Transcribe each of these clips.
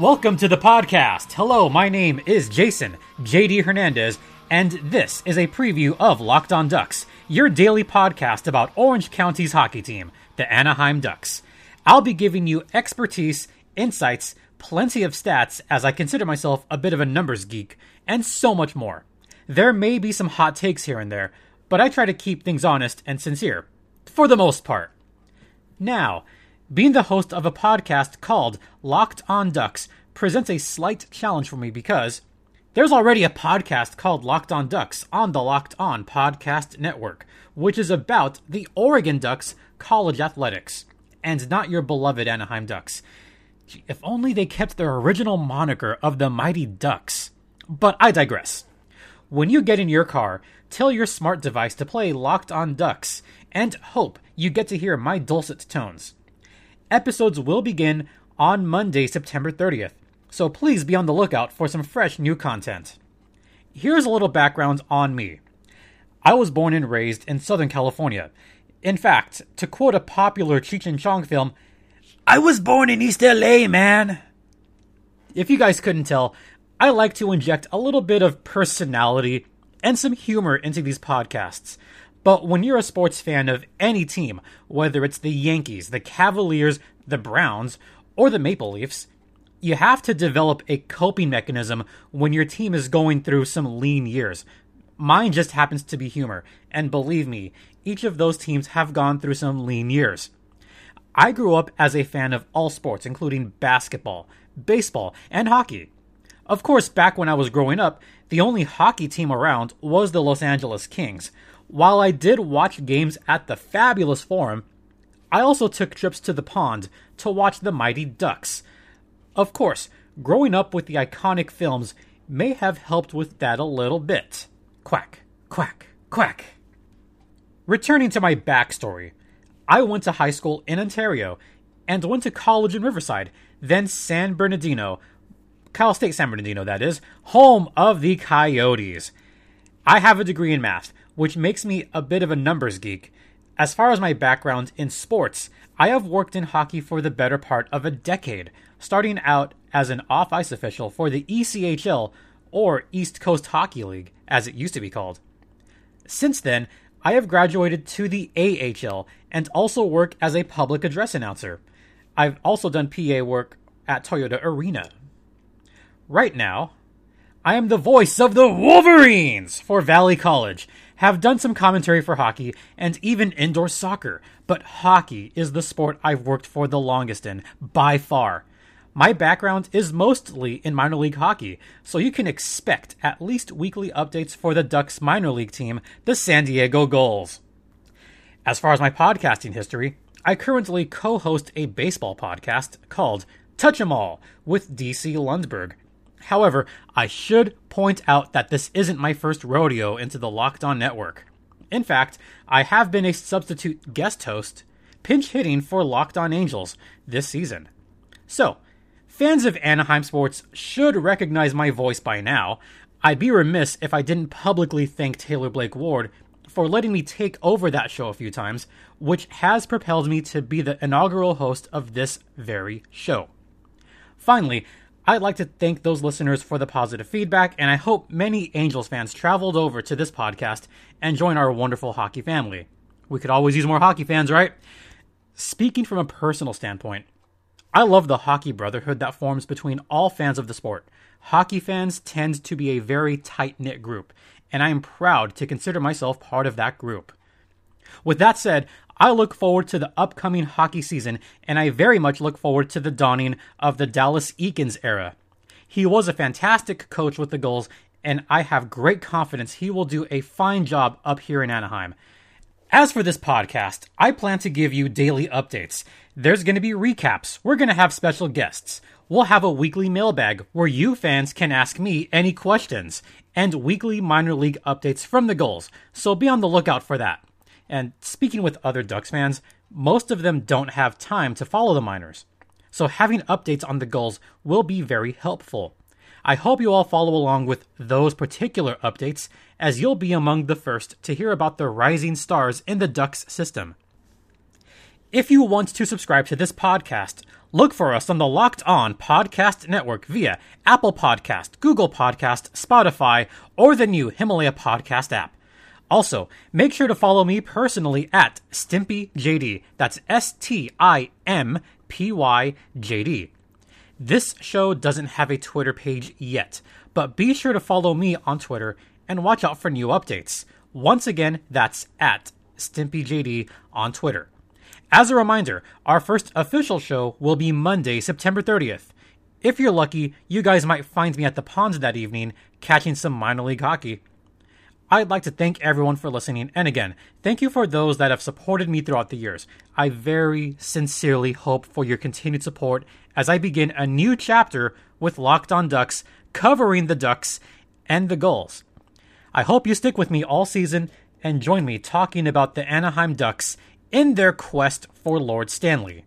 Welcome to the podcast. Hello, my name is Jason JD Hernandez, and this is a preview of Locked On Ducks, your daily podcast about Orange County's hockey team, the Anaheim Ducks. I'll be giving you expertise, insights, plenty of stats, as I consider myself a bit of a numbers geek, and so much more. There may be some hot takes here and there, but I try to keep things honest and sincere, for the most part. Now, being the host of a podcast called Locked On Ducks presents a slight challenge for me because there's already a podcast called Locked On Ducks on the Locked On Podcast Network, which is about the Oregon Ducks college athletics, and not your beloved Anaheim Ducks. If only they kept their original moniker of the Mighty Ducks. But I digress. When you get in your car, tell your smart device to play Locked On Ducks, and hope you get to hear my dulcet tones. Episodes will begin on Monday, September 30th, so please be on the lookout for some fresh new content. Here's a little background on me. I was born and raised in Southern California. In fact, to quote a popular Cheech and Chong film, I was born in East LA, man. If you guys couldn't tell, I like to inject a little bit of personality and some humor into these podcasts. But when you're a sports fan of any team, whether it's the Yankees, the Cavaliers, the Browns, or the Maple Leafs, you have to develop a coping mechanism when your team is going through some lean years. Mine just happens to be humor, and believe me, each of those teams have gone through some lean years. I grew up as a fan of all sports, including basketball, baseball, and hockey. Of course, back when I was growing up, the only hockey team around was the Los Angeles Kings, while I did watch games at the fabulous Forum, I also took trips to the pond to watch the Mighty Ducks. Of course, growing up with the iconic films may have helped with that a little bit. Quack, quack, quack. Returning to my backstory, I went to high school in Ontario and went to college in Riverside, then San Bernardino, Cal State San Bernardino, that is, home of the Coyotes. I have a degree in math, which makes me a bit of a numbers geek. As far as my background in sports, I have worked in hockey for the better part of a decade, starting out as an off ice official for the ECHL, or East Coast Hockey League, as it used to be called. Since then, I have graduated to the AHL and also work as a public address announcer. I've also done PA work at Toyota Arena. Right now, I am the voice of the Wolverines for Valley College, have done some commentary for hockey and even indoor soccer, but hockey is the sport I've worked for the longest in, by far. My background is mostly in minor league hockey, so you can expect at least weekly updates for the Ducks minor league team, the San Diego Gulls. As far as my podcasting history, I currently co host a baseball podcast called Touch 'em All with DC Lundberg, However, I should point out that this isn't my first rodeo into the Locked On Network. In fact, I have been a substitute guest host, pinch hitting for Locked On Angels this season. So, fans of Anaheim sports should recognize my voice by now. I'd be remiss if I didn't publicly thank Taylor Blake Ward for letting me take over that show a few times, which has propelled me to be the inaugural host of this very show. Finally, I'd like to thank those listeners for the positive feedback, and I hope many Angels fans traveled over to this podcast and join our wonderful hockey family. We could always use more hockey fans, right? Speaking from a personal standpoint, I love the hockey brotherhood that forms between all fans of the sport. Hockey fans tend to be a very tight knit group, and I am proud to consider myself part of that group. With that said, I look forward to the upcoming hockey season, and I very much look forward to the dawning of the Dallas Eakins era. He was a fantastic coach with the Gulls, and I have great confidence he will do a fine job up here in Anaheim. As for this podcast, I plan to give you daily updates. There's going to be recaps. We're going to have special guests. We'll have a weekly mailbag where you fans can ask me any questions, and weekly minor league updates from the Gulls. So be on the lookout for that. And speaking with other Ducks fans, most of them don't have time to follow the minors. So having updates on the Gulls will be very helpful. I hope you all follow along with those particular updates, as you'll be among the first to hear about the rising stars in the Ducks system. If you want to subscribe to this podcast, look for us on the Locked On Podcast Network via Apple Podcast, Google Podcast, Spotify, or the new Himalaya Podcast app. Also, make sure to follow me personally at StimpyJD. That's S T I M P Y J D. This show doesn't have a Twitter page yet, but be sure to follow me on Twitter and watch out for new updates. Once again, that's at StimpyJD on Twitter. As a reminder, our first official show will be Monday, September 30th. If you're lucky, you guys might find me at the ponds that evening catching some minor league hockey. I'd like to thank everyone for listening, and again, thank you for those that have supported me throughout the years. I very sincerely hope for your continued support as I begin a new chapter with Locked On Ducks, covering the Ducks and the Gulls. I hope you stick with me all season and join me talking about the Anaheim Ducks in their quest for Lord Stanley.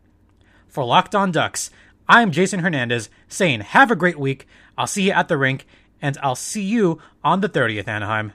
For Locked On Ducks, I'm Jason Hernandez saying have a great week. I'll see you at the rink, and I'll see you on the 30th, Anaheim.